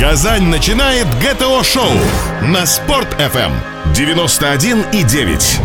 Казань начинает ГТО-шоу на Спорт-ФМ 91,9.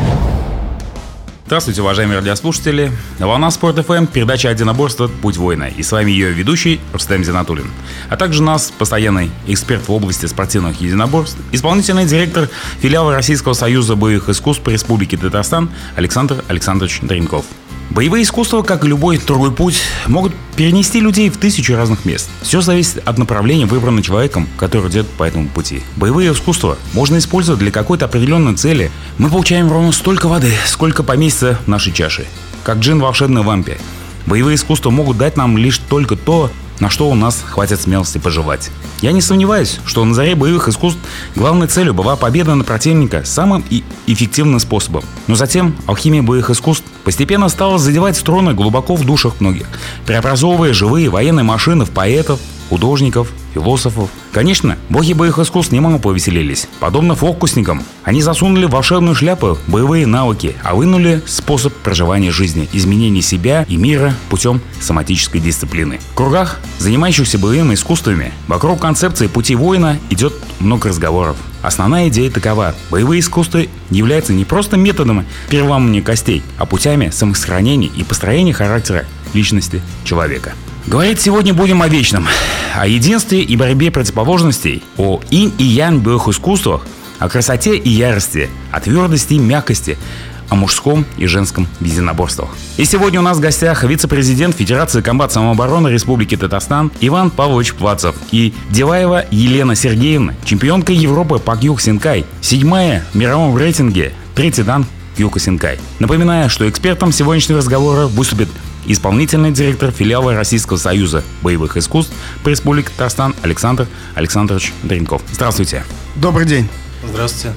Здравствуйте, уважаемые радиослушатели. Волна Спорт ФМ, передача «Одиноборство. Путь воина». И с вами ее ведущий Рустем Зинатулин. А также нас постоянный эксперт в области спортивных единоборств, исполнительный директор филиала Российского союза боевых искусств по Республике Татарстан Александр Александрович Дренков. Боевые искусства, как и любой другой путь, могут перенести людей в тысячи разных мест. Все зависит от направления, выбранного человеком, который идет по этому пути. Боевые искусства можно использовать для какой-то определенной цели. Мы получаем ровно столько воды, сколько поместится в нашей чаше. Как джин в волшебной лампе. Боевые искусства могут дать нам лишь только то, на что у нас хватит смелости пожелать. Я не сомневаюсь, что на заре боевых искусств главной целью была победа над противника самым и эффективным способом. Но затем алхимия боевых искусств постепенно стала задевать струны глубоко в душах многих, преобразовывая живые военные машины в поэтов, художников, философов. Конечно, боги боевых искусств немало повеселились. Подобно фокусникам, они засунули в волшебную шляпу боевые навыки, а вынули способ проживания жизни, изменения себя и мира путем соматической дисциплины. В кругах, занимающихся боевыми искусствами, вокруг концепции пути воина идет много разговоров. Основная идея такова. Боевые искусства являются не просто методом переламывания костей, а путями самосохранения и построения характера личности человека. Говорить сегодня будем о вечном, о единстве и борьбе противоположностей, о инь и ян боевых искусствах, о красоте и ярости, о твердости и мягкости, о мужском и женском единоборствах. И сегодня у нас в гостях вице-президент Федерации комбат самообороны Республики Татарстан Иван Павлович Плацев и Деваева Елена Сергеевна, чемпионка Европы по Кьюк Синкай, седьмая в мировом рейтинге, третий дан Кьюка Синкай. Напоминаю, что экспертом сегодняшнего разговора выступит исполнительный директор филиала Российского союза боевых искусств по Республике Татарстан Александр Александрович Дренков. Здравствуйте. Добрый день. Здравствуйте.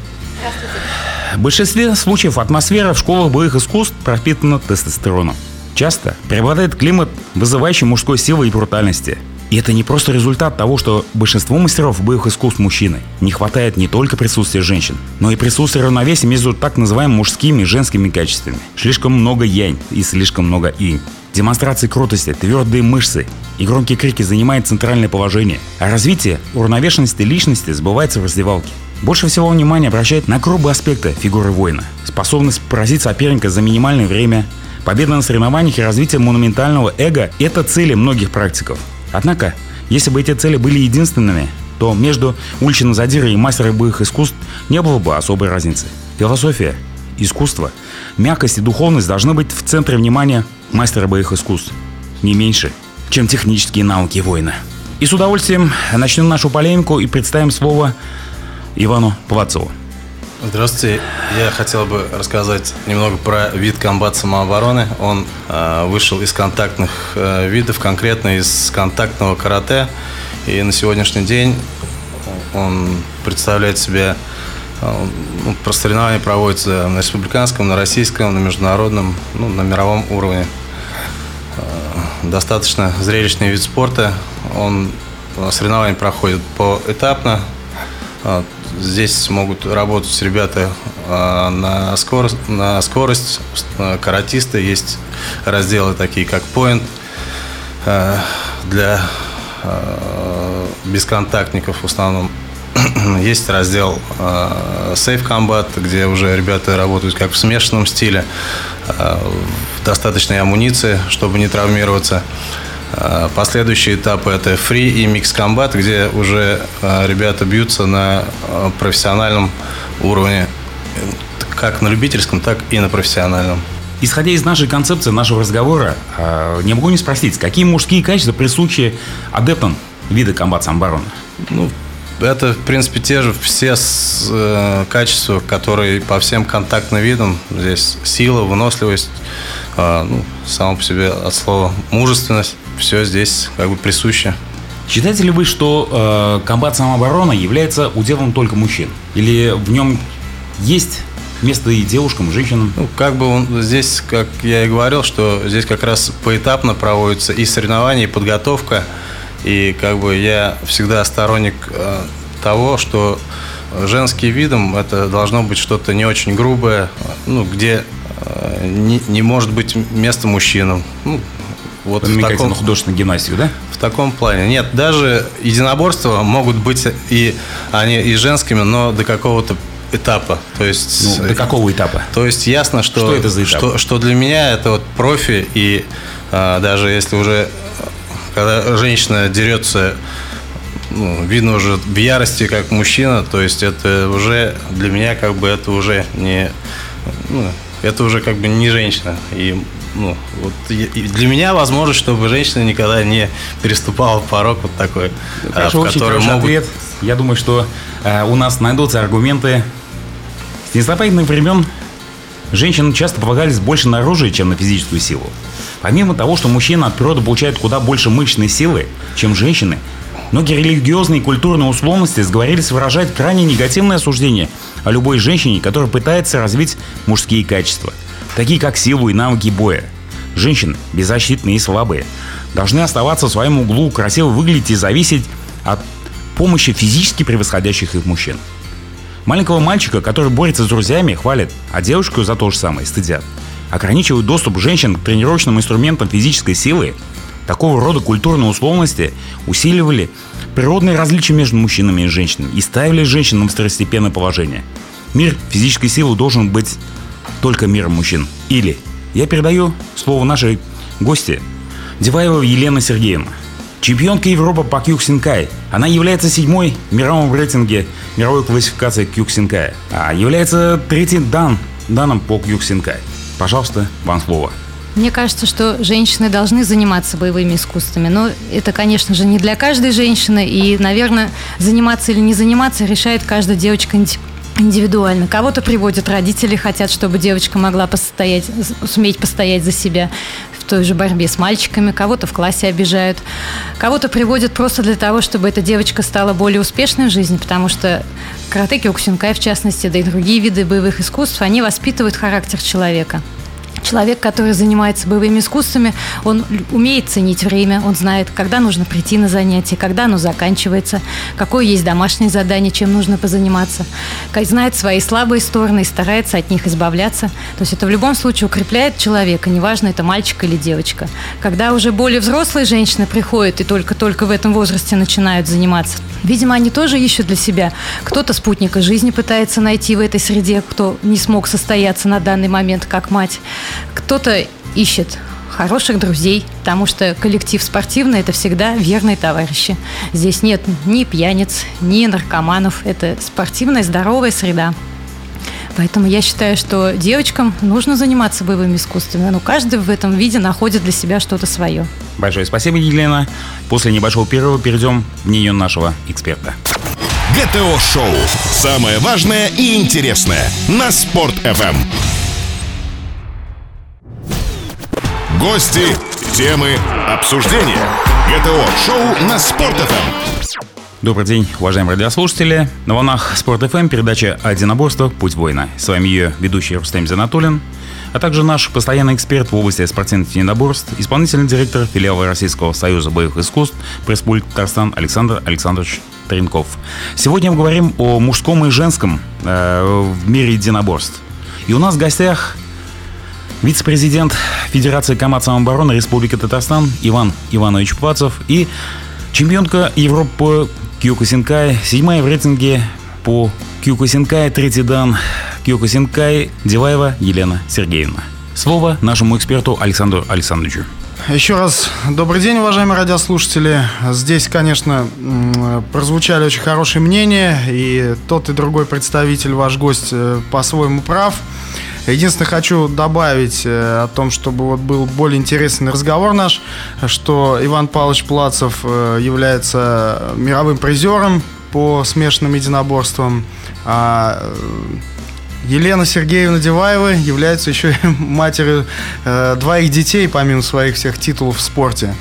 В большинстве случаев атмосфера в школах боевых искусств пропитана тестостероном. Часто преобладает климат, вызывающий мужской силы и брутальности. И это не просто результат того, что большинство мастеров боевых искусств мужчины. Не хватает не только присутствия женщин, но и присутствия равновесия между так называемыми мужскими и женскими качествами. Слишком много янь и слишком много инь. Демонстрации крутости, твердые мышцы и громкие крики занимают центральное положение, а развитие уравновешенности личности сбывается в раздевалке. Больше всего внимания обращает на грубые аспекты фигуры воина. Способность поразить соперника за минимальное время, победа на соревнованиях и развитие монументального эго – это цели многих практиков. Однако, если бы эти цели были единственными, то между уличным задирой и мастером боевых искусств не было бы особой разницы. Философия, искусство, мягкость и духовность должны быть в центре внимания мастера боевых искусств. Не меньше, чем технические навыки воина. И с удовольствием начнем нашу полемику и представим слово Ивану Плацову. Здравствуйте. Я хотел бы рассказать немного про вид комбат самообороны. Он э, вышел из контактных э, видов, конкретно из контактного карате. И на сегодняшний день он представляет себя э, ну, соревнования проводятся на республиканском, на российском, на международном, ну, на мировом уровне. Э, достаточно зрелищный вид спорта. Он соревнования проходят поэтапно. Э, Здесь могут работать ребята на скорость, на скорость каратисты. Есть разделы такие, как а, для бесконтактников в основном. Есть раздел Safe Combat, где уже ребята работают как в смешанном стиле, в достаточной амуниции, чтобы не травмироваться. А, последующие этапы это фри и микс комбат, где уже а, ребята бьются на а, профессиональном уровне, как на любительском, так и на профессиональном. Исходя из нашей концепции, нашего разговора, не могу не спросить, какие мужские качества присущи адептам вида комбат самбарона? Ну, это, в принципе, те же все э, качества, которые по всем контактным видам. Здесь сила, выносливость, э, ну, само по себе от слова мужественность все здесь как бы присуще. Считаете ли вы, что э, комбат самообороны является уделом только мужчин? Или в нем есть место и девушкам, и женщинам? Ну, как бы он здесь, как я и говорил, что здесь как раз поэтапно проводятся и соревнования, и подготовка. И как бы я всегда сторонник э, того, что женским видом это должно быть что-то не очень грубое, ну, где э, не, не может быть места мужчинам. Ну, Вот в таком, на художественную гимнастику, да? В таком плане. Нет, даже единоборства могут быть и они и женскими, но до какого-то этапа. То есть, ну, до какого этапа? То есть ясно, что, что, это за этап? что, что для меня это вот профи, и а, даже если уже когда женщина дерется, ну, видно уже в ярости, как мужчина, то есть это уже для меня как бы это уже не, ну, это уже как бы не женщина. И ну, вот для меня возможно, чтобы женщина никогда не переступала порог вот такой, Хорошо, в который могут... ответ. Я думаю, что э, у нас найдутся аргументы с незапамятных времен женщины часто полагались больше на оружие, чем на физическую силу. Помимо того, что мужчина от природы получает куда больше мышечной силы, чем женщины, многие религиозные и культурные условности сговорились выражать крайне негативное осуждение о любой женщине, которая пытается развить мужские качества, такие как силу и навыки боя. Женщины, беззащитные и слабые, должны оставаться в своем углу, красиво выглядеть и зависеть от помощи физически превосходящих их мужчин. Маленького мальчика, который борется с друзьями, хвалят, а девушку за то же самое стыдят. Ограничивают доступ женщин к тренировочным инструментам физической силы. Такого рода культурные условности усиливали природные различия между мужчинами и женщинами и ставили женщин в второстепенное положение. Мир физической силы должен быть только миром мужчин. Или я передаю слово нашей гости Деваева Елена Сергеевна. Чемпионка Европы по кюксинкай. Она является седьмой в мировом рейтинге мировой классификации кюксинкай. А является третьим дан, данным по кюксинкай. Пожалуйста, вам слово. Мне кажется, что женщины должны заниматься боевыми искусствами, но это, конечно же, не для каждой женщины, и, наверное, заниматься или не заниматься решает каждая девочка индивидуально. Кого-то приводят родители, хотят, чтобы девочка могла постоять, суметь постоять за себя той же борьбе с мальчиками, кого-то в классе обижают, кого-то приводят просто для того, чтобы эта девочка стала более успешной в жизни, потому что карате кёкусинкай, в частности, да и другие виды боевых искусств, они воспитывают характер человека. Человек, который занимается боевыми искусствами, он умеет ценить время, он знает, когда нужно прийти на занятие, когда оно заканчивается, какое есть домашнее задание, чем нужно позаниматься, знает свои слабые стороны и старается от них избавляться. То есть это в любом случае укрепляет человека, неважно, это мальчик или девочка. Когда уже более взрослые женщины приходят и только-только в этом возрасте начинают заниматься, видимо, они тоже ищут для себя. Кто-то спутника жизни пытается найти в этой среде, кто не смог состояться на данный момент как мать. Кто-то ищет хороших друзей, потому что коллектив спортивный – это всегда верные товарищи. Здесь нет ни пьяниц, ни наркоманов. Это спортивная, здоровая среда. Поэтому я считаю, что девочкам нужно заниматься боевыми искусствами, но каждый в этом виде находит для себя что-то свое. Большое спасибо, Елена. После небольшого перерыва перейдем к мнению нашего эксперта. ГТО-шоу. Самое важное и интересное на Спорт-ФМ. Гости, темы, обсуждения. ГТО-шоу на Спорт.ФМ. Добрый день, уважаемые радиослушатели. На волнах Спорт.ФМ передача о «Путь воина». С вами ее ведущий Рустем Занатулин, а также наш постоянный эксперт в области спортивных единоборств, исполнительный директор филиала Российского союза боевых искусств пресс-пульт Татарстан Александр Александрович Тренков. Сегодня мы говорим о мужском и женском э, в мире единоборств. И у нас в гостях вице-президент Федерации команд самообороны Республики Татарстан Иван Иванович Пацев и чемпионка Европы Кьюко Синкай, седьмая в рейтинге по Кьюко Синкай, третий дан Кьюко Синкай, Деваева Елена Сергеевна. Слово нашему эксперту Александру Александровичу. Еще раз добрый день, уважаемые радиослушатели. Здесь, конечно, прозвучали очень хорошие мнения, и тот и другой представитель, ваш гость, э, по-своему прав. Единственное, хочу добавить э, о том, чтобы вот был более интересный разговор наш, что Иван Павлович Плацев э, является мировым призером по смешанным единоборствам, а Елена Сергеевна Деваева является еще матерью э, двоих детей, помимо своих всех титулов в спорте.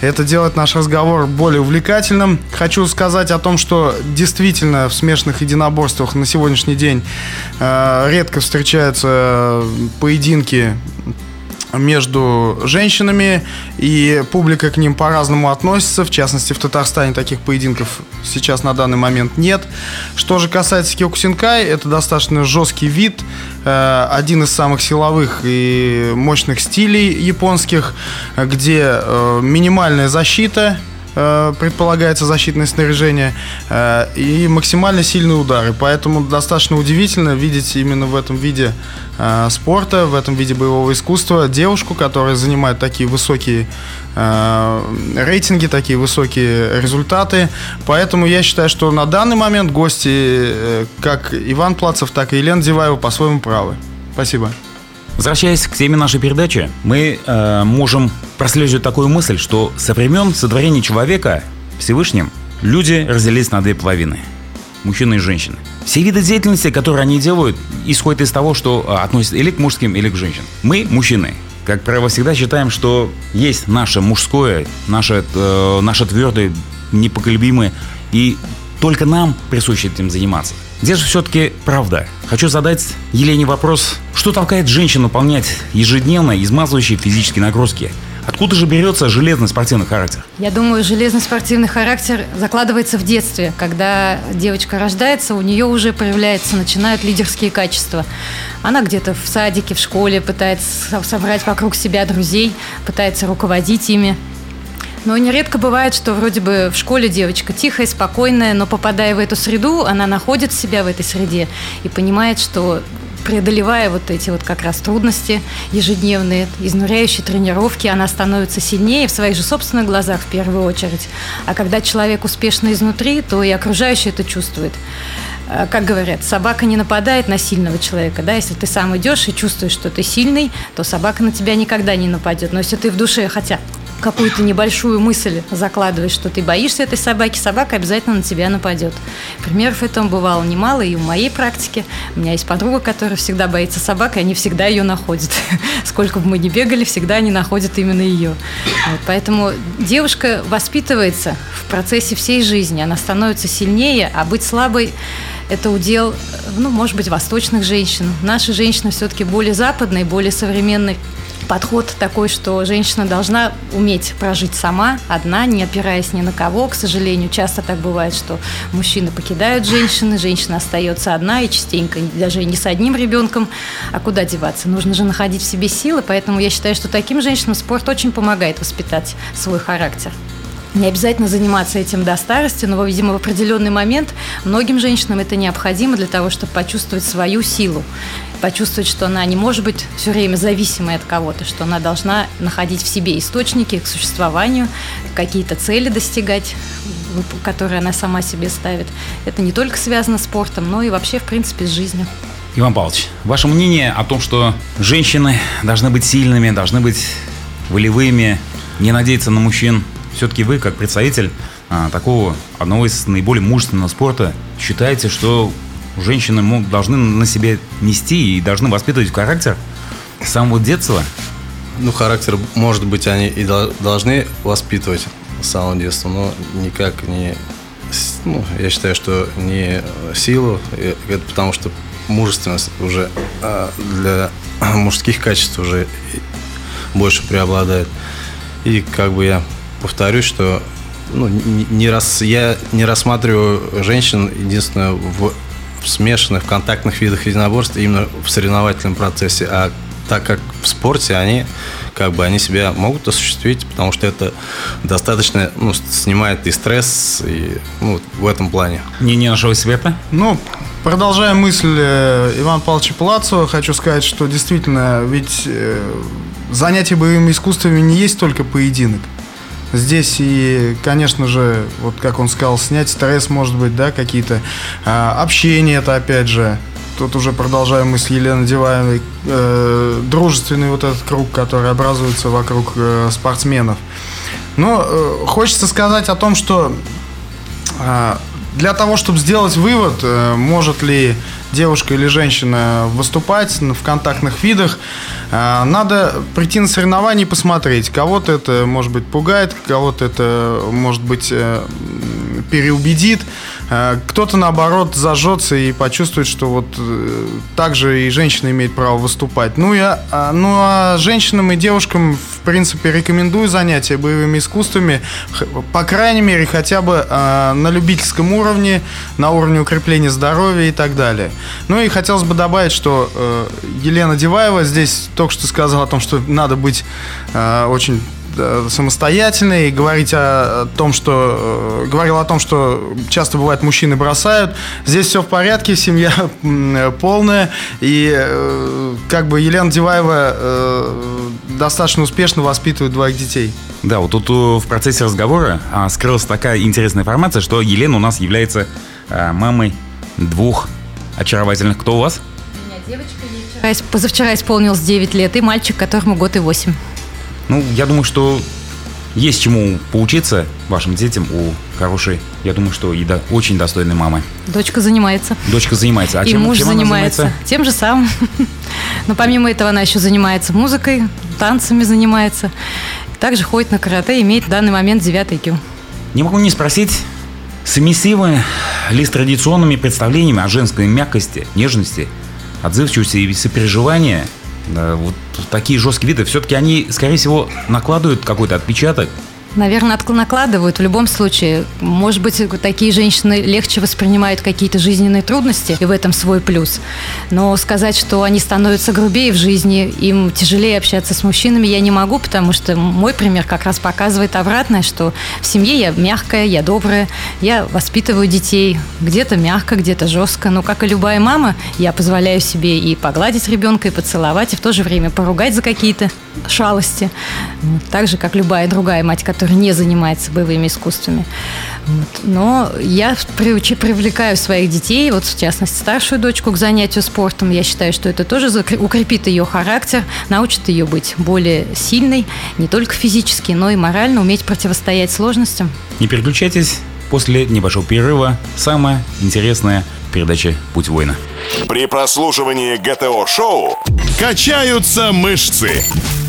Это делает наш разговор более увлекательным. Хочу сказать о том, что действительно в смешанных единоборствах на сегодняшний день э, редко встречаются поединки между женщинами, и публика к ним по-разному относится. В частности, в Татарстане таких поединков сейчас на данный момент нет. Что же касается Киокусинкай, это достаточно жесткий вид, э, один из самых силовых и мощных стилей японских, где э, минимальная защита, предполагается защитное снаряжение, э, и максимально сильные удары. Поэтому достаточно удивительно видеть именно в этом виде э, спорта, в этом виде боевого искусства девушку, которая занимает такие высокие рейтинги, такие высокие результаты. Поэтому я считаю, что на данный момент гости, как Иван Плацев, так и Елена Диваева по-своему правы. Спасибо. Возвращаясь к теме нашей передачи, мы э, можем прослеживать такую мысль, что со времен сотворения человека Всевышним люди разделились на две половины – мужчины и женщины. Все виды деятельности, которые они делают, исходят из того, что э, относятся или к мужским, или к женщинам. Мы, мужчины, как правило, всегда считаем, что есть наше мужское, наше, э, наше твердое, непоколебимое, и только нам присуще этим заниматься. Где же все-таки правда? Хочу задать Елене вопрос, что толкает женщин выполнять ежедневно измазывающие физические нагрузки? Откуда же берется железный спортивный характер? Я думаю, железный спортивный характер закладывается в детстве. Когда девочка рождается, у нее уже появляются, начинают лидерские качества. Она где-то в садике, в школе пытается собрать вокруг себя друзей, пытается руководить ими. Но нередко бывает, что вроде бы в школе девочка тихая, спокойная, но попадая в эту среду, она находит себя в этой среде и понимает, что преодолевая вот эти вот как раз трудности ежедневные, изнуряющие тренировки, она становится сильнее в своих же собственных глазах в первую очередь. А когда человек успешно изнутри, то и окружающие это чувствуют. А, как говорят, собака не нападает на сильного человека, да, если ты сам идешь и чувствуешь, что ты сильный, то собака на тебя никогда не нападет. Но если ты в душе хотя какую-то небольшую мысль закладываешь, что ты боишься этой собаки, собака обязательно на тебя нападет. Примеров этого бывало немало и в моей практике. У меня есть подруга, которая всегда боится собак, и они всегда ее находят. Сколько бы мы ни бегали, всегда они находят именно ее. Вот, поэтому девушка воспитывается в процессе всей жизни, она становится сильнее, а быть слабой это удел, ну, может быть, восточных женщин. Наши женщины все-таки более западные, более современные подход такой, что женщина должна уметь прожить сама, одна, не опираясь ни на кого. К сожалению, часто так бывает, что мужчины покидают женщины, женщина остается одна и частенько даже не с одним ребенком. А куда деваться? Нужно же находить в себе силы, поэтому я считаю, что таким женщинам спорт очень помогает воспитать свой характер. Не обязательно заниматься этим до старости, но, видимо, в определенный момент многим женщинам это необходимо для того, чтобы почувствовать свою силу, почувствовать, что она не может быть все время зависимой от кого-то, что она должна находить в себе источники к существованию, какие-то цели достигать, которые она сама себе ставит. Это не только связано с спортом, но и вообще, в принципе, с жизнью. Иван Павлович, ваше мнение о том, что женщины должны быть сильными, должны быть волевыми, не надеяться на мужчин, все-таки вы, как представитель а, такого одного из наиболее мужественного спорта, считаете, что женщины мог, должны на себе нести и должны воспитывать характер с самого детства? Ну, характер, может быть, они и должны воспитывать с самого детства, но никак не... Ну, я считаю, что не силу, это потому что мужественность уже а, для мужских качеств уже больше преобладает. И как бы я повторюсь, что ну, не, не раз, я не рассматриваю женщин единственное в, в смешанных, в контактных видах единоборств именно в соревновательном процессе, а так как в спорте они как бы они себя могут осуществить, потому что это достаточно ну, снимает и стресс, и ну, в этом плане. Не, не нашего света? Ну, продолжая мысль э, Ивана Павловича Палацова, хочу сказать, что действительно, ведь э, занятие боевыми искусствами не есть только поединок. Здесь и, конечно же, вот как он сказал, снять стресс, может быть, да, какие-то а, общение, это опять же, тут уже продолжаем мы с Еленой Деваевой, э, дружественный вот этот круг, который образуется вокруг э, спортсменов. Но э, хочется сказать о том, что э, для того, чтобы сделать вывод, э, может ли девушка или женщина выступать в контактных видах, а, надо прийти на соревнования и посмотреть. Кого-то это, может быть, пугает, кого-то это, может быть, э, переубедит. Э, кто-то, наоборот, зажжется и почувствует, что вот э, так же и женщина имеет право выступать. Ну, я, а, ну а женщинам и девушкам, в принципе, рекомендую занятия боевыми искусствами, по крайней мере, хотя бы а, на любительском уровне, на уровне укрепления здоровья и так далее. Ну и хотелось бы добавить, что э, Елена Деваева здесь только что сказала о том, что надо быть очень Э, самостоятельный, говорить о том, что э, говорил о том, что часто бывает мужчины бросают. Здесь все в порядке, семья полная, и э, как бы Елена Деваева достаточно успешно воспитывает двоих детей. Да, вот тут в процессе разговора а, скрылась такая интересная информация, что Елена у нас является мамой двух очаровательных. Кто у вас? У меня девочка, ей позавчера исполнилось 9 лет, и мальчик, которому год и 8. Ну, я думаю, что есть чему поучиться вашим детям у хорошей, я думаю, что и до, очень достойной мамы. Дочка занимается. Дочка занимается. А и чем, муж чем занимается? занимается? Тем же самым. Но помимо этого она еще занимается музыкой, танцами занимается. Также ходит на карате, имеет в данный момент 9 IQ. Не могу не спросить, совместимы ли с традиционными представлениями о женской мягкости, нежности, отзывчивости и сопереживания – вот такие жесткие виды, все-таки они, скорее всего, накладывают какой-то отпечаток Наверное, накладывают в любом случае. Может быть, такие женщины легче воспринимают какие-то жизненные трудности, и в этом свой плюс. Но сказать, что они становятся грубее в жизни, им тяжелее общаться с мужчинами, я не могу, потому что мой пример как раз показывает обратное, что в семье я мягкая, я добрая, я воспитываю детей где-то мягко, где-то жестко. Но, как и любая мама, я позволяю себе и погладить ребенка, и поцеловать, и в то же время поругать за какие-то шалости. Так же, как любая другая мать, которая не занимается боевыми искусствами. Вот. Но я приучи, привлекаю своих детей, вот в частности старшую дочку, к занятию спортом. Я считаю, что это тоже укрепит ее характер, научит ее быть более сильной, не только физически, но и морально, уметь противостоять сложностям. Не переключайтесь, после небольшого перерыва самая интересная передача «Путь воина». При прослушивании ГТО-шоу качаются мышцы.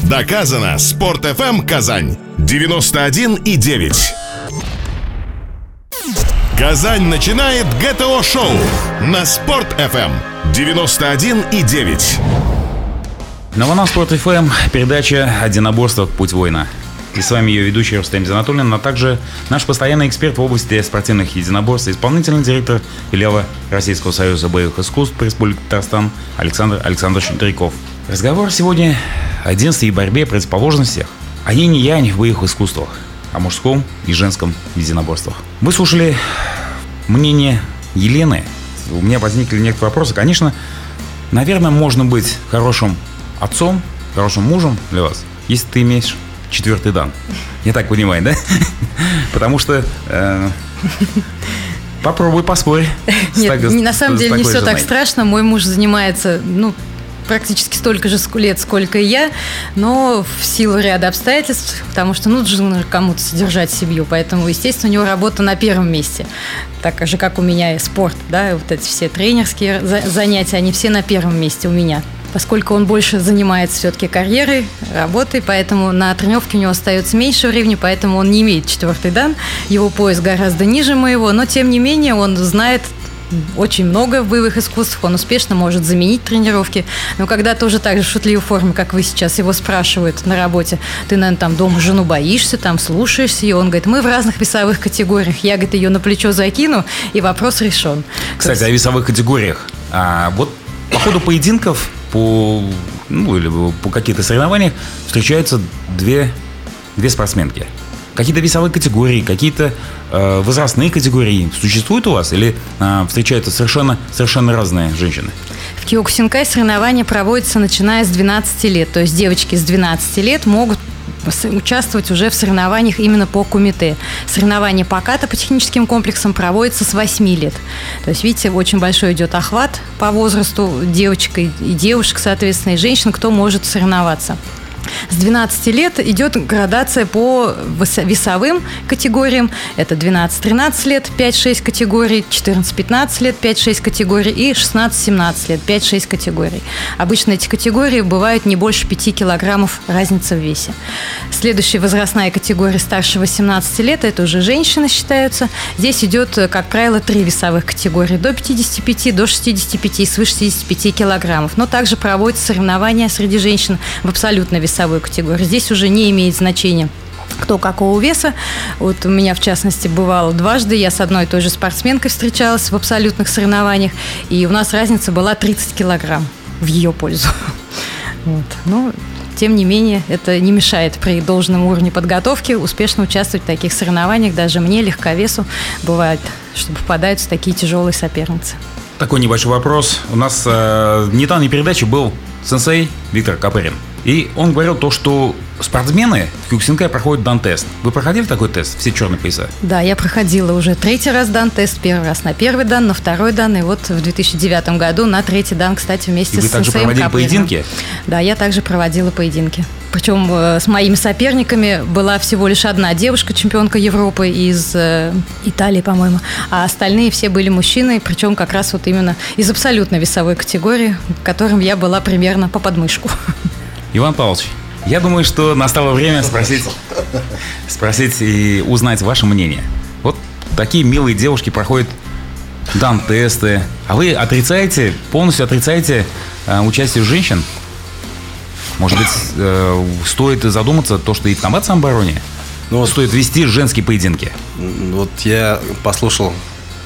Доказано. Спорт FM Казань 91 и 9. Казань начинает ГТО-шоу на Спорт FM 91 и 9. На Спорт FM передача «Одиноборство. Путь воина». И с вами ее ведущий Рустем Зинатуллин, а также наш постоянный эксперт в области спортивных единоборств, исполнительный директор филиала Российского союза боевых искусств по Республике Татарстан Александр Александрович Дряков. Разговор сегодня о единстве и борьбе противоположностях, о yin и янь в боевых искусствах, о мужском и женском единоборствах. Вы слушали мнение Елены. У меня возникли некоторые вопросы. Конечно, наверное, можно быть хорошим отцом, хорошим мужем для вас, если ты имеешь четвертый дан. Я так понимаю, да? Потому что э, попробуй поспорь. Нет, на самом деле не все так страшно. Мой муж занимается, ну, практически столько же лет, сколько и я, но в силу ряда обстоятельств, потому что нужно кому-то содержать семью, поэтому, естественно, у него работа на первом месте. Так же, как у меня и спорт, да, вот эти все тренерские занятия, они все на первом месте у меня поскольку он больше занимается все-таки карьерой, работой, поэтому на тренировке у него остается меньше времени, поэтому он не имеет четвертый дан. Его пояс гораздо ниже моего, но тем не менее он знает очень много в боевых искусствах, он успешно может заменить тренировки. Но когда тоже так же в шутливой форме, как вы сейчас, его спрашивают на работе, ты, наверное, там дома жену боишься, там слушаешься, и он говорит, мы в разных весовых категориях. Я, говорит, ее на плечо закину, и вопрос решен. Кстати, есть... о весовых категориях. А, вот по ходу поединков, по, ну, или по каких-то соревнованиях встречаются две, две спортсменки. Какие-то весовые категории, какие-то э, возрастные категории существуют у вас или э, встречаются совершенно, совершенно разные женщины? В Киокусинкай соревнования проводятся начиная с 12 лет. То есть девочки с 12 лет могут участвовать уже в соревнованиях именно по кумите. Соревнования по ката по техническим комплексам проводятся с 8 лет. То есть, видите, очень большой идет охват по возрасту девочек и девушек, соответственно, и женщин, кто может соревноваться. С 12 лет идет градация по весовым категориям. Это 12-13 лет, 5-6 категорий, 14-15 лет, 5-6 категорий и 16-17 лет, 5-6 категорий. Обычно эти категории бывают не больше 5 килограммов разница в весе. Следующая возрастная категория старше 18 лет, это уже женщины считаются. Здесь идет, как правило, три весовых категории. До 55, до 65 и свыше 65 килограммов. Но также проводятся соревнования среди женщин в абсолютно весовой категории. Здесь уже не имеет значения кто какого веса. Вот у меня, в частности, бывало дважды. Я с одной и той же спортсменкой встречалась в абсолютных соревнованиях, и у нас разница была 30 килограмм в ее пользу. Вот. Ну, тем не менее, это не мешает при должном уровне подготовки успешно участвовать в таких соревнованиях. Даже мне, легковесу, бывает, что попадаются такие тяжелые соперницы. Такой небольшой вопрос. У нас э, недавней передаче был сенсей Виктор Капырин. И он говорил то, что спортсмены в Кюксинкай проходят дан-тест. Вы проходили такой тест, все черные пояса? Да, я проходила уже третий раз дан-тест. Первый раз на первый дан, на второй дан. И вот в 2009 году на третий дан, кстати, вместе и вы с также проводили Каприном. поединки? Да, я также проводила поединки. Причем э, с моими соперниками была всего лишь одна девушка, чемпионка Европы из э, Италии, по-моему. А остальные все были мужчины, причем как раз вот именно из абсолютно весовой категории, которым я была примерно по подмышку. Иван Павлович, я думаю, что настало время спросить, спросить и узнать ваше мнение. Вот такие милые девушки проходят дан-тесты, а вы отрицаете, полностью отрицаете э, участие женщин? Может быть, э, стоит задуматься то, что и в комбат самообороне ну, вот, стоит вести женские поединки? Вот я послушал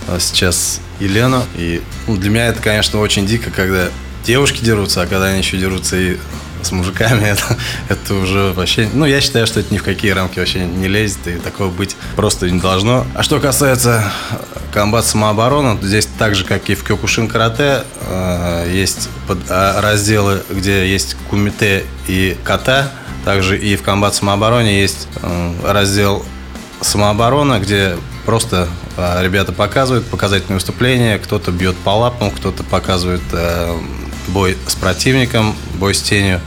э, сейчас Елену, и ну, для меня это, конечно, очень дико, когда девушки дерутся, а когда они еще дерутся и с мужиками, это, это уже вообще... Ну, я считаю, что это ни в какие рамки вообще не лезет, и такого быть просто не должно. А что касается комбат самообороны, здесь так же, как и в Кёкушин карате, э, есть а, разделы, где есть кумите и ката. Также и в комбат самообороне есть э, раздел самооборона, где просто э, ребята показывают показательные выступления, кто-то бьет по лапам, кто-то показывает бой с противником, бой с тенью.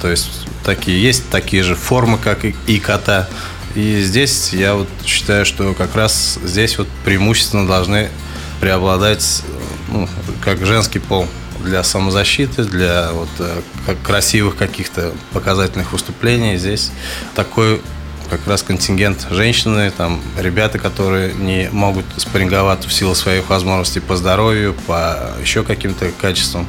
То есть такие есть такие же формы, как и кота. И здесь я вот считаю, что как раз здесь вот преимущественно должны преобладать ну, как женский пол для самозащиты, для вот э, как красивых каких-то показательных выступлений. Здесь такой как раз контингент женщины, там ребята, которые не могут спарринговаться в силу своих возможностей по здоровью, по еще каким-то качествам.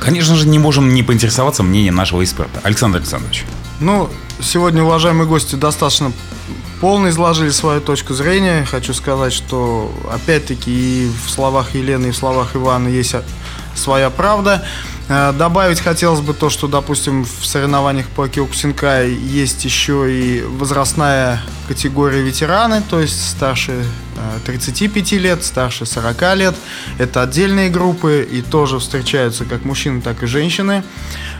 Конечно же, не можем не поинтересоваться мнением нашего эксперта. Александр Александрович. Ну, сегодня, уважаемые гости, достаточно полно изложили свою точку зрения. Хочу сказать, что опять-таки и в словах Елены, и в словах Ивана есть своя правда. Э, добавить хотелось бы то, что, допустим, в соревнованиях по Киокусинкай есть еще и возрастная категория ветераны, то есть старше 35 э, лет, старше 40 лет. Это отдельные группы и тоже встречаются как мужчины, так и женщины.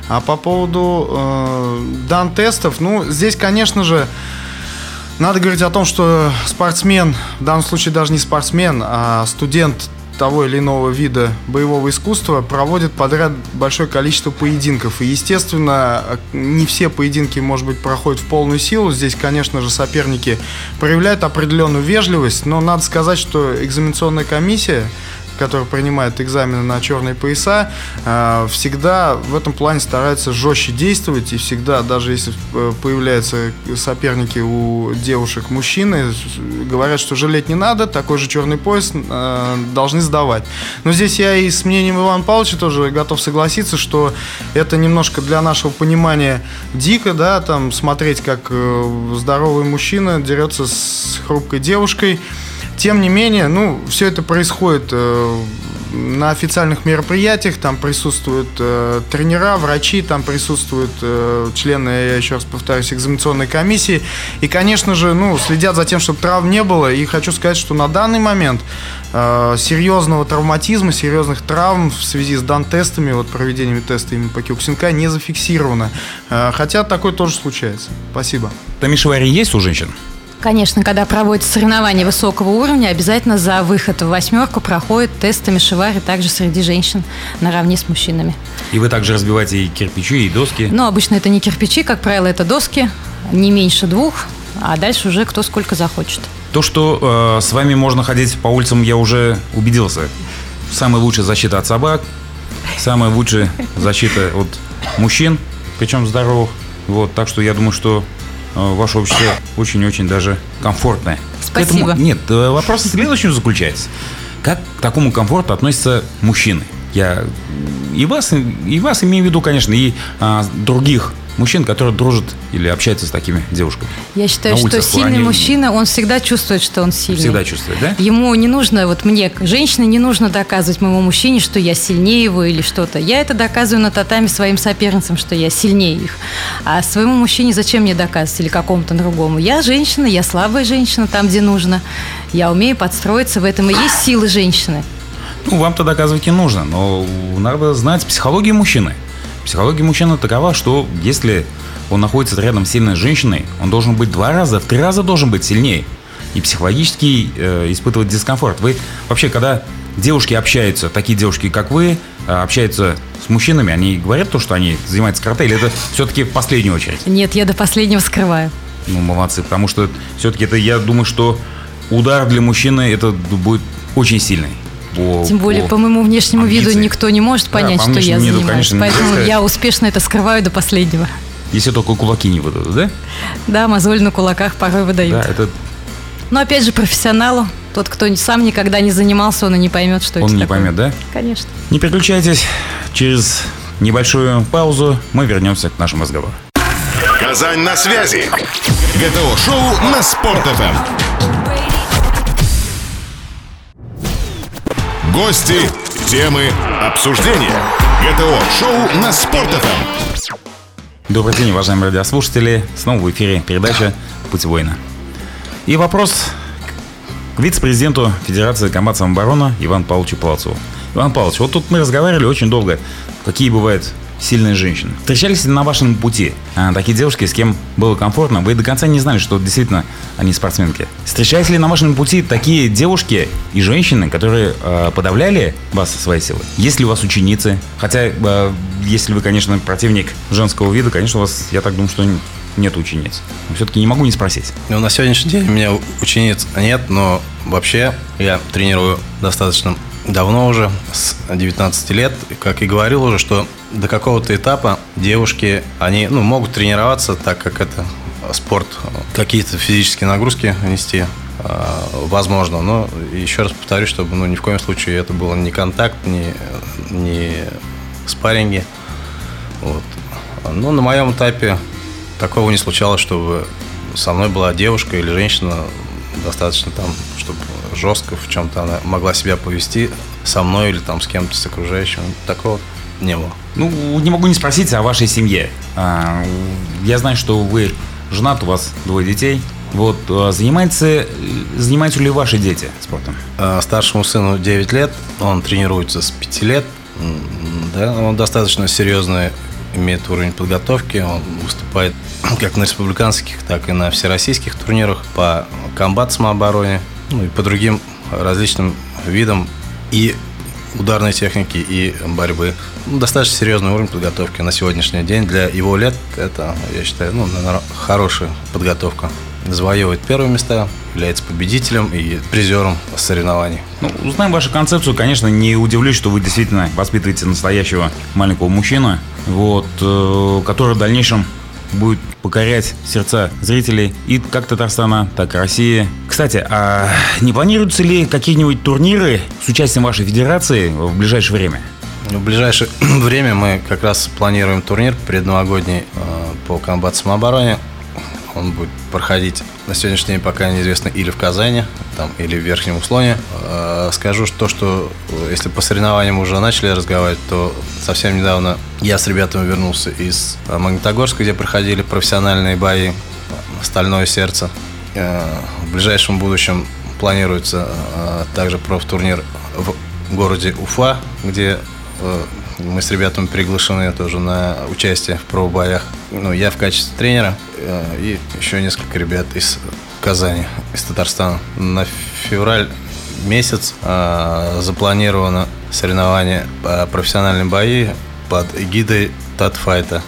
А по поводу э, дан-тестов, ну, здесь, конечно же, надо говорить о том, что спортсмен, в данном случае даже не спортсмен, а студент того или иного вида боевого искусства проводит подряд большое количество поединков. И, естественно, не все поединки, может быть, проходят в полную силу. Здесь, конечно же, соперники проявляют определенную вежливость, но надо сказать, что экзаменационная комиссия которые принимают экзамены на черные пояса, э, всегда в этом плане стараются жестче действовать. И всегда, даже если э, появляются соперники у девушек, мужчины, говорят, что жалеть не надо, такой же черный пояс э, должны сдавать. Но здесь я и с мнением Ивана Павловича тоже готов согласиться, что это немножко для нашего понимания дико, да, там смотреть, как здоровый мужчина дерется с хрупкой девушкой. Тем не менее, ну, все это происходит э, на официальных мероприятиях, там присутствуют э, тренера, врачи, там присутствуют э, члены, я еще раз повторюсь, экзаменационной комиссии. И, конечно же, ну, следят за тем, чтобы травм не было. И хочу сказать, что на данный момент э, серьезного травматизма, серьезных травм в связи с дан-тестами, вот проведением теста именно по Киоксинка не зафиксировано. Э, хотя такое тоже случается. Спасибо. Тамишевари есть у женщин? Конечно, когда проводятся соревнования высокого уровня, обязательно за выход в восьмерку проходят тесты Мишевари также среди женщин наравне с мужчинами. И вы также разбиваете и кирпичи, и доски? Но обычно это не кирпичи, как правило, это доски, не меньше двух, а дальше уже кто сколько захочет. То, что э, с вами можно ходить по улицам, я уже убедился. Самая лучшая защита от собак, самая лучшая защита от мужчин, причем здоровых. Вот, так что я думаю, что ваше общество очень-очень даже комфортное. Спасибо. Этому, нет, э, вопрос в следующем заключается. Как к такому комфорту относятся мужчины? Я и вас, и вас имею в виду, конечно, и а, других мужчин, которые дружат или общаются с такими девушками? Я считаю, что сильный они... мужчина, он всегда чувствует, что он сильный. Всегда чувствует, да? Ему не нужно, вот мне, женщине, не нужно доказывать моему мужчине, что я сильнее его или что-то. Я это доказываю на татами своим соперницам, что я сильнее их. А своему мужчине зачем мне доказывать или какому-то другому? Я женщина, я слабая женщина там, где нужно. Я умею подстроиться, в этом и есть силы женщины. Ну, вам-то доказывать не нужно, но надо знать психологию мужчины. Психология мужчины такова, что если он находится рядом с сильной женщиной, он должен быть два раза, в три раза должен быть сильнее. И психологически э, испытывать дискомфорт. Вы вообще, когда девушки общаются, такие девушки, как вы, э, общаются с мужчинами, они говорят то, что они занимаются карате, или это все-таки в последнюю очередь? Нет, я до последнего скрываю. Ну, молодцы, потому что все-таки это, я думаю, что удар для мужчины это будет очень сильный по... Тем более, по, по моему внешнему амбиции. виду никто не может понять, да, что я виду, занимаюсь. Конечно, Поэтому я успешно это скрываю до последнего. Если только кулаки не выдадут, да? Да, мозоль на кулаках порой выдают. Да, это... Но опять же, профессионалу, тот, кто сам никогда не занимался, он и не поймет, что он это не такое. поймет, да? Конечно. Не переключайтесь. Через небольшую паузу мы вернемся к нашему разговору. Казань на связи. ГТО-шоу на Спорт-ФМ. Гости, темы, обсуждения. ГТО-шоу на Спорт.ФМ. Добрый день, уважаемые радиослушатели. Снова в эфире передача «Путь воина». И вопрос к вице-президенту Федерации комбат самообороны Ивану Павловичу Палцову. Иван Павлович, вот тут мы разговаривали очень долго, какие бывают сильные женщины. Встречались ли на вашем пути а, такие девушки, с кем было комфортно? Вы до конца не знали, что действительно они спортсменки. Встречались ли на вашем пути такие девушки и женщины, которые а, подавляли вас своей силой? Есть ли у вас ученицы? Хотя, а, если вы, конечно, противник женского вида, конечно, у вас, я так думаю, что нет учениц. Но все-таки не могу не спросить. Ну, на сегодняшний день у меня учениц нет, но вообще я тренирую достаточно давно уже, с 19 лет. Как и говорил уже, что до какого-то этапа девушки, они ну, могут тренироваться, так как это спорт, какие-то физические нагрузки нести э, возможно. Но еще раз повторюсь, чтобы ну, ни в коем случае это было не контакт, не, не спарринги. Вот. Но на моем этапе такого не случалось, чтобы со мной была девушка или женщина достаточно там, чтобы жестко в чем-то она могла себя повести со мной или там с кем-то, с окружающим. Такого не было. Ну, не могу не спросить о вашей семье. А, я знаю, что вы женат, у вас двое детей. Вот, а, занимается, занимаются ли ваши дети спортом? А, старшему сыну 9 лет, он тренируется с 5 лет. Да, он достаточно серьезный имеет уровень подготовки, он выступает как на республиканских, так и на всероссийских турнирах по комбат самообороне, ну и по другим различным видам и ударной техники, и борьбы. Ну, достаточно серьезный уровень подготовки на сегодняшний день. Для его лет это, я считаю, ну, хорошая подготовка. Завоевывает первые места, является победителем и призером соревнований. Ну, узнаем вашу концепцию. Конечно, не удивлюсь, что вы действительно воспитываете настоящего маленького мужчину, вот, э, который в дальнейшем будет покорять сердца зрителей и как Татарстана, так и России. Кстати, а не планируются ли какие-нибудь турниры с участием вашей федерации в ближайшее время? В ближайшее время мы как раз планируем турнир предновогодний э, по комбат самообороне. Он будет проходить на сегодняшний день пока неизвестно или в Казани, там, или в Верхнем Услоне. Э, скажу то, что э, если по соревнованиям уже начали разговаривать, то совсем недавно я с ребятами вернулся из Магнитогорска, где проходили профессиональные бои «Стальное сердце». В ближайшем будущем планируется также профтурнир в городе Уфа, где мы с ребятами приглашены тоже на участие в пробоях. Ну, я в качестве тренера э, и еще несколько ребят из Казани, из Татарстана. На февраль месяц э, запланировано соревнование по профессиональные бои под эгидой Татфайта.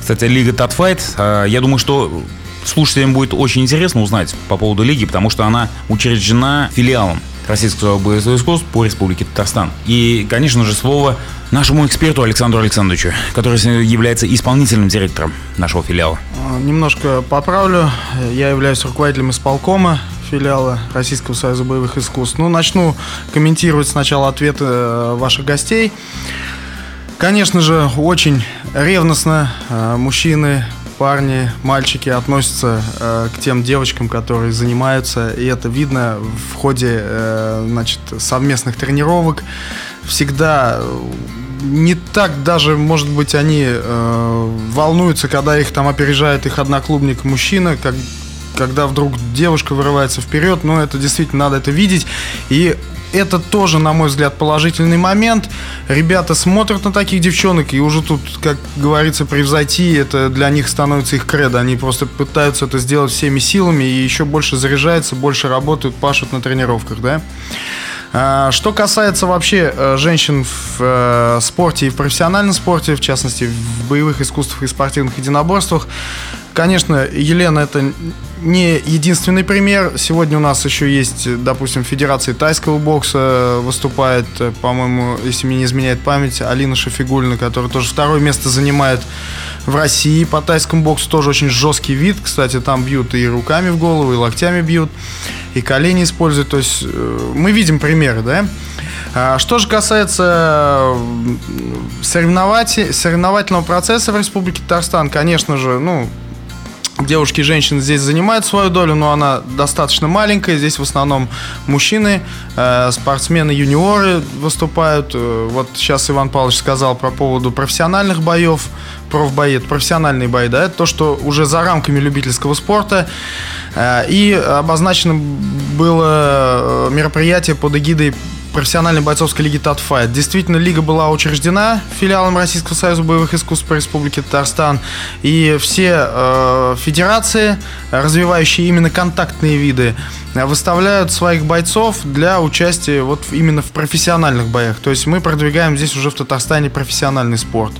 Кстати, Лига Татфайт, э, я думаю, что слушателям будет очень интересно узнать по поводу лиги, потому что она учреждена филиалом Российского искусств по Республике Татарстан. И, конечно же, слово нашему эксперту Александру Александровичу, который является исполнительным директором нашего филиала. А, немножко поправлю. Я являюсь руководителем исполкома филиала Российского союза боевых искусств. Ну, начну комментировать сначала ответы э, ваших гостей. Конечно же, очень ревностно э, мужчины парни, мальчики относятся э, к тем девочкам, которые занимаются, и это видно в ходе э, значит, совместных тренировок. Всегда э, не так даже, может быть, они э, волнуются, когда их там опережает их одноклубник мужчина, как, когда вдруг девушка вырывается вперед, но это действительно надо это видеть. И это тоже, на мой взгляд, положительный момент. Ребята смотрят на таких девчонок, и уже тут, как говорится, превзойти, это для них становится их кредо. Они просто пытаются это сделать всеми силами и еще больше заряжаются, больше работают, пашут на тренировках, да. А, что касается вообще э, женщин в э, спорте и в профессиональном спорте, в частности, в боевых искусствах и спортивных единоборствах, Конечно, Елена это не единственный пример. Сегодня у нас еще есть, допустим, Федерация тайского бокса выступает, по-моему, если мне не изменяет память, Алина Шафигульна, которая тоже второе место занимает в России по тайскому боксу. Тоже очень жесткий вид. Кстати, там бьют и руками в голову, и локтями бьют, и колени используют. То есть э, мы видим примеры, да? А что же касается соревновательного процесса в Республике Татарстан, конечно же, ну, девушки и женщины здесь занимают свою долю, но она достаточно маленькая. Здесь в основном мужчины, э, спортсмены, юниоры выступают. Э, вот сейчас Иван Павлович сказал про поводу профессиональных боев. Профбои, это профессиональные бои, да, это то, что уже за рамками любительского спорта. Э, и обозначено было мероприятие под эгидой профессиональной бойцовской лиги Татфайт. Действительно, лига была учреждена филиалом Российского союза боевых искусств по Республике Татарстан. И все э, федерации, развивающие именно контактные виды, выставляют своих бойцов для участия вот именно в профессиональных боях. То есть мы продвигаем здесь уже в Татарстане профессиональный спорт.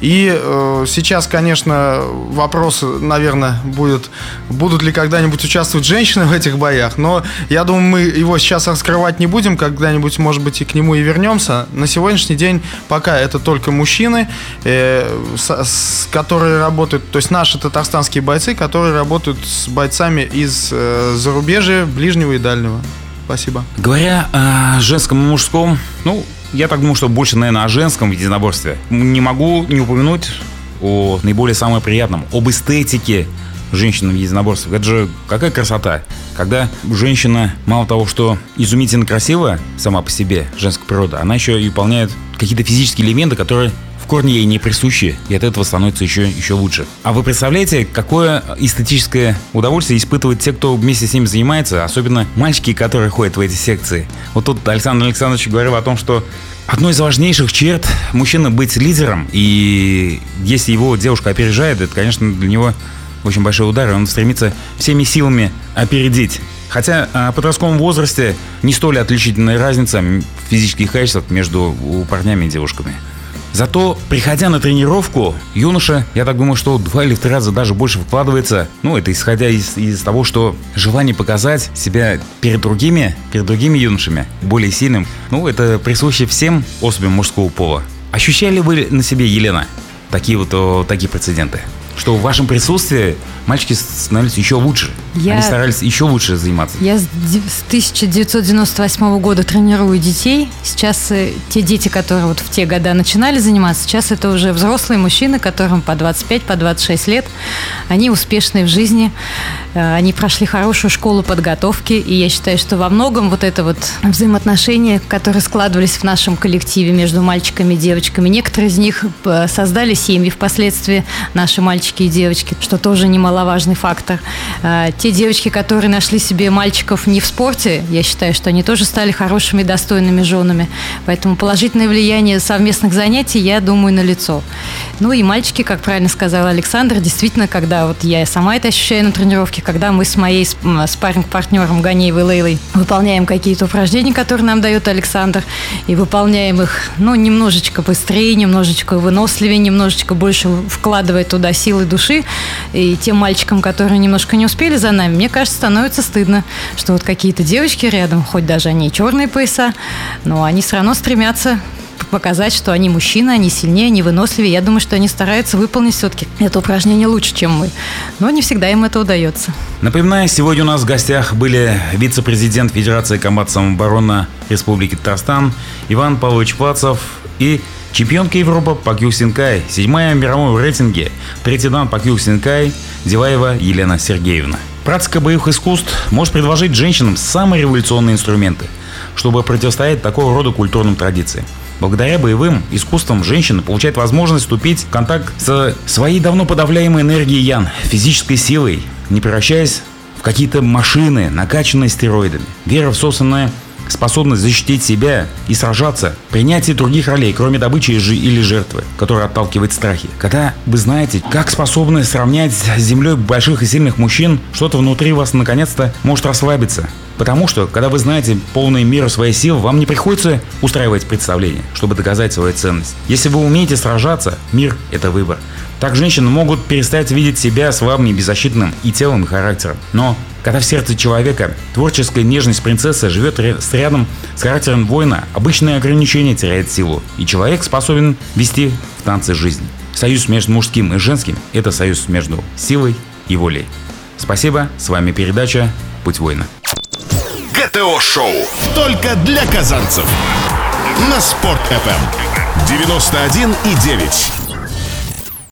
И э, сейчас, конечно, вопрос, наверное, будет, будут ли когда-нибудь участвовать женщины в этих боях. Но я думаю, мы его сейчас раскрывать не будем, когда-нибудь, может быть, и к нему и вернемся. На сегодняшний день пока это только мужчины, э, с, с, которые работают, то есть наши татарстанские бойцы, которые работают с бойцами из э, зарубежья, ближнего и дальнего. Спасибо. Говоря о женском и мужском, ну, я так думаю, что больше, наверное, о женском единоборстве. Не могу не упомянуть о наиболее самом приятном, об эстетике женщин в единоборстве. Это же какая красота, когда женщина, мало того, что изумительно красивая сама по себе, женская природа, она еще и выполняет какие-то физические элементы, которые корни ей не присущи, и от этого становится еще, еще лучше. А вы представляете, какое эстетическое удовольствие испытывают те, кто вместе с ним занимается, особенно мальчики, которые ходят в эти секции. Вот тут Александр Александрович говорил о том, что Одной из важнейших черт мужчины быть лидером, и если его девушка опережает, это, конечно, для него очень большой удар, и он стремится всеми силами опередить. Хотя а, в подростковом возрасте не столь отличительная разница физических качествах между парнями и девушками. Зато, приходя на тренировку, юноша, я так думаю, что два или три раза даже больше вкладывается. Ну, это исходя из, из того, что желание показать себя перед другими, перед другими юношами, более сильным, ну, это присуще всем особям мужского пола. Ощущали вы на себе, Елена, такие вот о, такие прецеденты? Что в вашем присутствии мальчики становились еще лучше. Я, Они старались еще лучше заниматься. Я с 1998 года тренирую детей. Сейчас э, те дети, которые вот в те года начинали заниматься, сейчас это уже взрослые мужчины, которым по 25, по 26 лет. Они успешные в жизни. Э, они прошли хорошую школу подготовки. И я считаю, что во многом вот это вот взаимоотношения, которые складывались в нашем коллективе между мальчиками и девочками, некоторые из них э, создали семьи впоследствии. Наши мальчики и девочки, что тоже немало немаловажный фактор. А, те девочки, которые нашли себе мальчиков не в спорте, я считаю, что они тоже стали хорошими, достойными женами. Поэтому положительное влияние совместных занятий, я думаю, на лицо. Ну и мальчики, как правильно сказал Александр, действительно, когда вот я сама это ощущаю на тренировке, когда мы с моей спарринг-партнером Ганеевой Лейлой выполняем какие-то упражнения, которые нам дает Александр, и выполняем их, ну, немножечко быстрее, немножечко выносливее, немножечко больше вкладывая туда силы души, и тем мальчикам, которые немножко не успели за нами, мне кажется, становится стыдно, что вот какие-то девочки рядом, хоть даже они и черные пояса, но они все равно стремятся показать, что они мужчины, они сильнее, они выносливее. Я думаю, что они стараются выполнить все-таки это упражнение лучше, чем мы. Но не всегда им это удается. Напоминаю, сегодня у нас в гостях были вице-президент Федерации комбат самообороны Республики Татарстан Иван Павлович Плацев и чемпионка Европы по Кюксинкай, седьмая в мировом рейтинге, третий дан по Кюксинкай, Дилаева Елена Сергеевна. Практика боевых искусств может предложить женщинам самые революционные инструменты, чтобы противостоять такого рода культурным традициям. Благодаря боевым искусствам женщина получает возможность вступить в контакт со своей давно подавляемой энергией Ян, физической силой, не превращаясь в какие-то машины, накачанные стероидами. Вера в собственное способность защитить себя и сражаться, принятие других ролей, кроме добычи или жертвы, которая отталкивает страхи. Когда вы знаете, как способны сравнять с землей больших и сильных мужчин, что-то внутри вас наконец-то может расслабиться, Потому что, когда вы знаете полную меру своей силы, вам не приходится устраивать представление, чтобы доказать свою ценность. Если вы умеете сражаться, мир – это выбор. Так женщины могут перестать видеть себя слабым и беззащитным и телом, и характером. Но когда в сердце человека творческая нежность принцессы живет с рядом с характером воина, обычное ограничение теряет силу, и человек способен вести в танце жизнь. Союз между мужским и женским – это союз между силой и волей. Спасибо, с вами передача «Путь воина». ГТО-шоу. Только для казанцев. На Спорт FM. 91 и 9.